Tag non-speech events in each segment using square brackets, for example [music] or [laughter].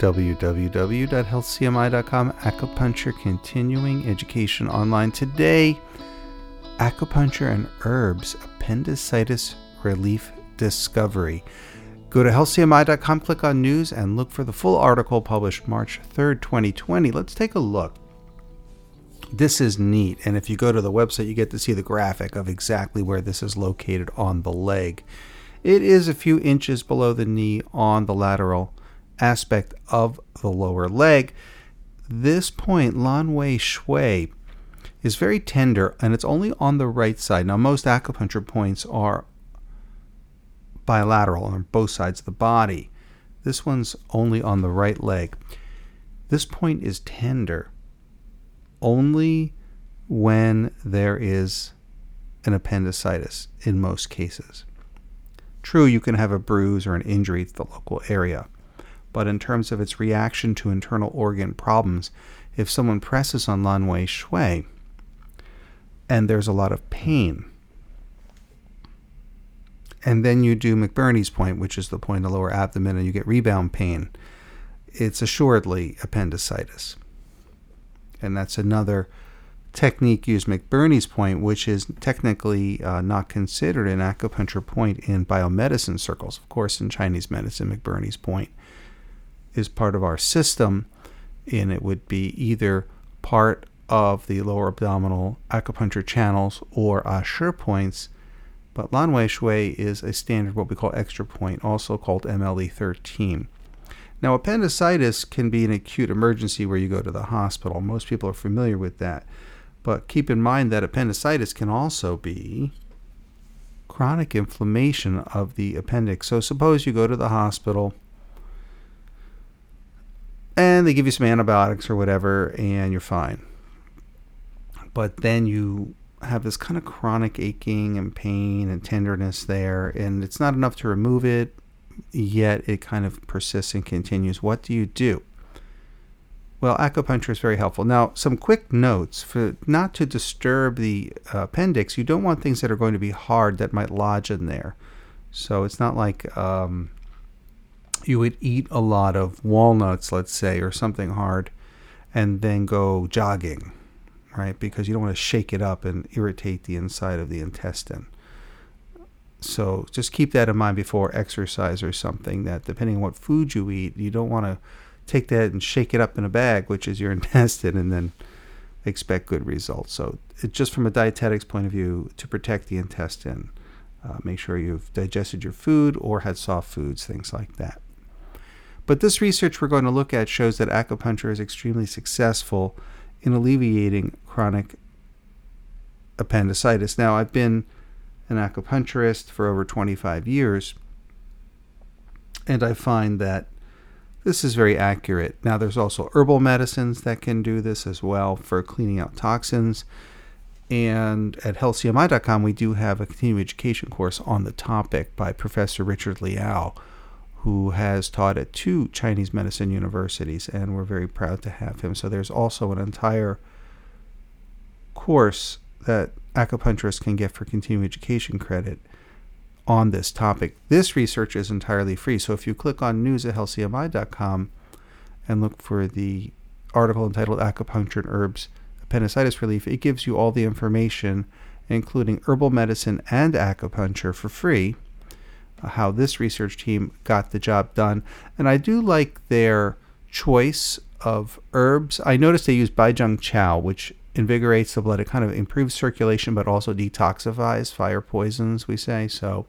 www.healthcmi.com. Acupuncture continuing education online today. Acupuncture and herbs, appendicitis relief discovery. Go to healthcmi.com, click on news, and look for the full article published March 3rd, 2020. Let's take a look. This is neat, and if you go to the website, you get to see the graphic of exactly where this is located on the leg. It is a few inches below the knee on the lateral aspect of the lower leg. This point, Lan Wei Shui, is very tender and it's only on the right side. Now, most acupuncture points are bilateral on both sides of the body. This one's only on the right leg. This point is tender only when there is an appendicitis in most cases. True, you can have a bruise or an injury to the local area, but in terms of its reaction to internal organ problems, if someone presses on Lan Wei Shui and there's a lot of pain, and then you do McBurney's point, which is the point of the lower abdomen, and you get rebound pain, it's assuredly appendicitis. And that's another technique used McBurney's point, which is technically uh, not considered an acupuncture point in biomedicine circles. Of course, in Chinese medicine, McBurney's point is part of our system, and it would be either part of the lower abdominal acupuncture channels or Ashi points. But Lan Wei Shui is a standard, what we call extra point, also called MLE 13. Now, appendicitis can be an acute emergency where you go to the hospital. Most people are familiar with that. But keep in mind that appendicitis can also be chronic inflammation of the appendix. So, suppose you go to the hospital and they give you some antibiotics or whatever, and you're fine. But then you have this kind of chronic aching and pain and tenderness there, and it's not enough to remove it yet it kind of persists and continues. What do you do? Well, acupuncture is very helpful. Now, some quick notes for not to disturb the appendix. You don't want things that are going to be hard that might lodge in there. So it's not like um, you would eat a lot of walnuts, let's say, or something hard, and then go jogging, right? Because you don't want to shake it up and irritate the inside of the intestine. So just keep that in mind before exercise or something. That depending on what food you eat, you don't want to take that and shake it up in a bag, which is your [laughs] intestine, and then expect good results. So it, just from a dietetics point of view, to protect the intestine, uh, make sure you've digested your food or had soft foods, things like that. But this research we're going to look at shows that acupuncture is extremely successful in alleviating chronic appendicitis. Now, I've been an acupuncturist for over 25 years, and I find that this is very accurate. Now, there's also herbal medicines that can do this as well for cleaning out toxins. And at healthcmi.com, we do have a continuing education course on the topic by Professor Richard Liao, who has taught at two Chinese medicine universities, and we're very proud to have him. So there's also an entire course that acupuncturists can get for continuing education credit on this topic. This research is entirely free. So if you click on news at healthcmi.com and look for the article entitled Acupuncture and Herbs Appendicitis Relief, it gives you all the information, including herbal medicine and acupuncture for free, how this research team got the job done. And I do like their choice of herbs. I noticed they use Bai Jiang Cao, which invigorates the blood. It kind of improves circulation, but also detoxifies fire poisons, we say. So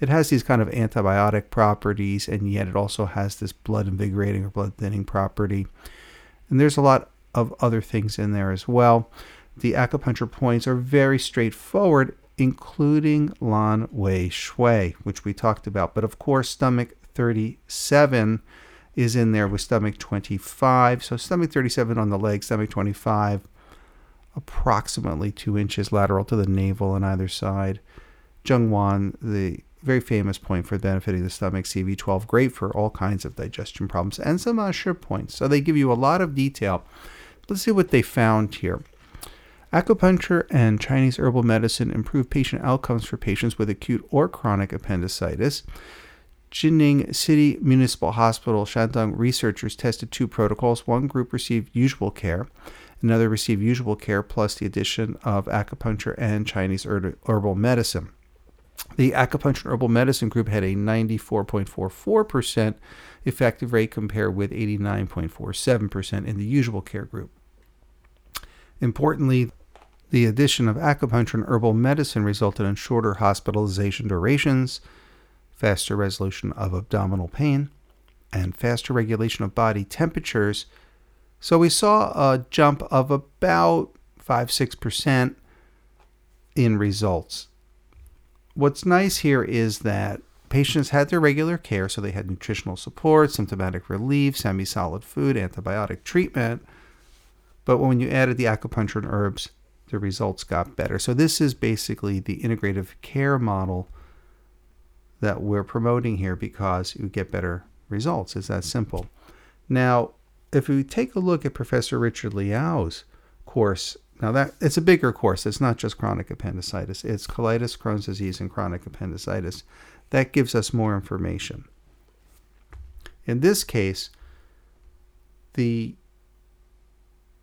it has these kind of antibiotic properties, and yet it also has this blood invigorating or blood thinning property. And there's a lot of other things in there as well. The acupuncture points are very straightforward, including Lan Wei Shui, which we talked about. But of course, stomach 37 is in there with stomach 25. So stomach 37 on the leg, stomach 25 approximately two inches lateral to the navel on either side. Zhong Wan, the very famous point for benefiting the stomach, CV12, great for all kinds of digestion problems, and some uh, sure points. So they give you a lot of detail. Let's see what they found here. Acupuncture and Chinese herbal medicine improve patient outcomes for patients with acute or chronic appendicitis. Jining City Municipal Hospital Shandong researchers tested two protocols. One group received usual care, another received usual care plus the addition of acupuncture and Chinese herbal medicine. The acupuncture and herbal medicine group had a 94.44% effective rate compared with 89.47% in the usual care group. Importantly, the addition of acupuncture and herbal medicine resulted in shorter hospitalization durations, faster resolution of abdominal pain, and faster regulation of body temperatures. So we saw a jump of about 5 6% in results. What's nice here is that patients had their regular care, so they had nutritional support, symptomatic relief, semi solid food, antibiotic treatment. But when you added the acupuncture and herbs, the results got better. So, this is basically the integrative care model that we're promoting here because you get better results. It's that simple. Now, if we take a look at Professor Richard Liao's course, now that it's a bigger course. It's not just chronic appendicitis. It's colitis, Crohn's disease, and chronic appendicitis. That gives us more information. In this case, the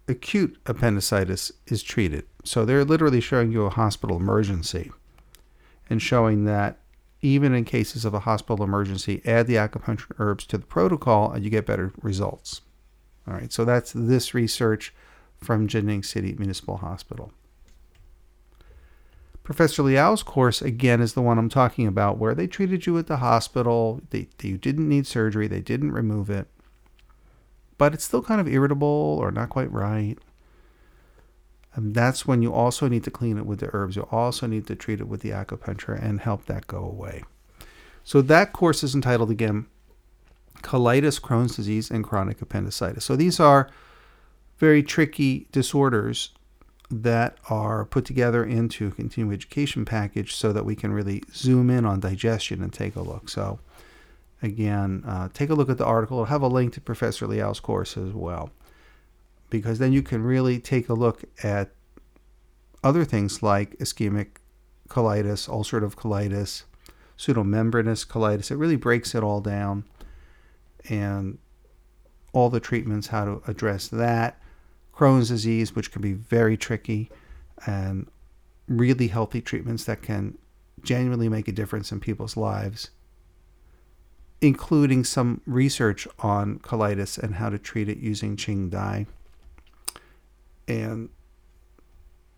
acute appendicitis is treated. So they're literally showing you a hospital emergency and showing that even in cases of a hospital emergency, add the acupuncture herbs to the protocol and you get better results. All right, so that's this research from Jining City Municipal Hospital. Professor Liao's course, again, is the one I'm talking about, where they treated you at the hospital. They, you didn't need surgery, they didn't remove it but it's still kind of irritable or not quite right. And that's when you also need to clean it with the herbs. You also need to treat it with the acupuncture and help that go away. So that course is entitled again Colitis, Crohn's disease, and chronic appendicitis. So these are very tricky disorders that are put together into a continuing education package so that we can really zoom in on digestion and take a look. So again, uh, take a look at the article. I'll have a link to Professor Liao's course as well, because then you can really take a look at other things like ischemic colitis, ulcerative colitis, pseudomembranous colitis. It really breaks it all down and all the treatments, how to address that. Crohn's disease, which can be very tricky, and really healthy treatments that can genuinely make a difference in people's lives including some research on colitis and how to treat it using Qing Dai. And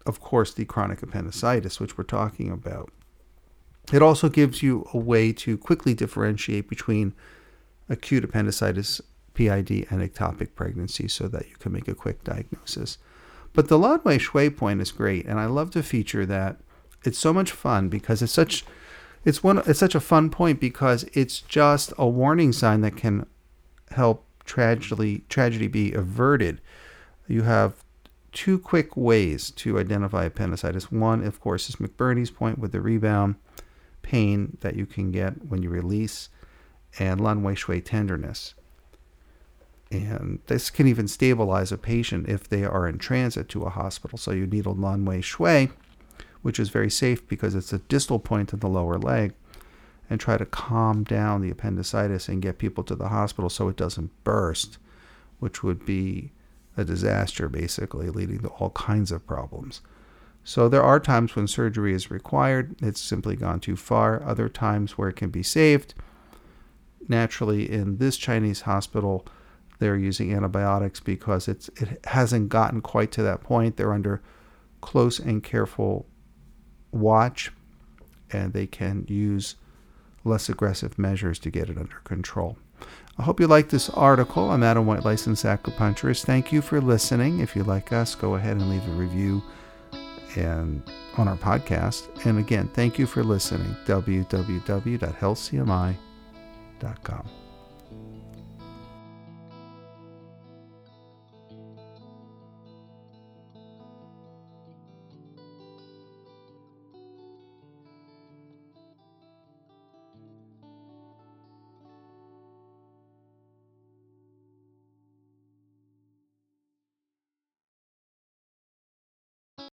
of course, the chronic appendicitis, which we're talking about. It also gives you a way to quickly differentiate between acute appendicitis, PID, and ectopic pregnancy so that you can make a quick diagnosis. But the Lanwei Shui point is great, and I love to feature that. It's so much fun because it's such it's one it's such a fun point because it's just a warning sign that can help tragedy tragedy be averted. You have two quick ways to identify appendicitis. One, of course, is McBurney's point with the rebound pain that you can get when you release, and Lanwei Shui tenderness. And this can even stabilize a patient if they are in transit to a hospital. So you needle Lanwei Shui which is very safe because it's a distal point in the lower leg, and try to calm down the appendicitis and get people to the hospital so it doesn't burst, which would be a disaster basically, leading to all kinds of problems. So there are times when surgery is required, it's simply gone too far, other times where it can be saved. Naturally, in this Chinese hospital, they're using antibiotics because it's it hasn't gotten quite to that point. They're under close and careful watch and they can use less aggressive measures to get it under control. I hope you like this article. I'm Adam White, licensed acupuncturist. Thank you for listening. If you like us, go ahead and leave a review and on our podcast. And again, thank you for listening. www.healthcmi.com.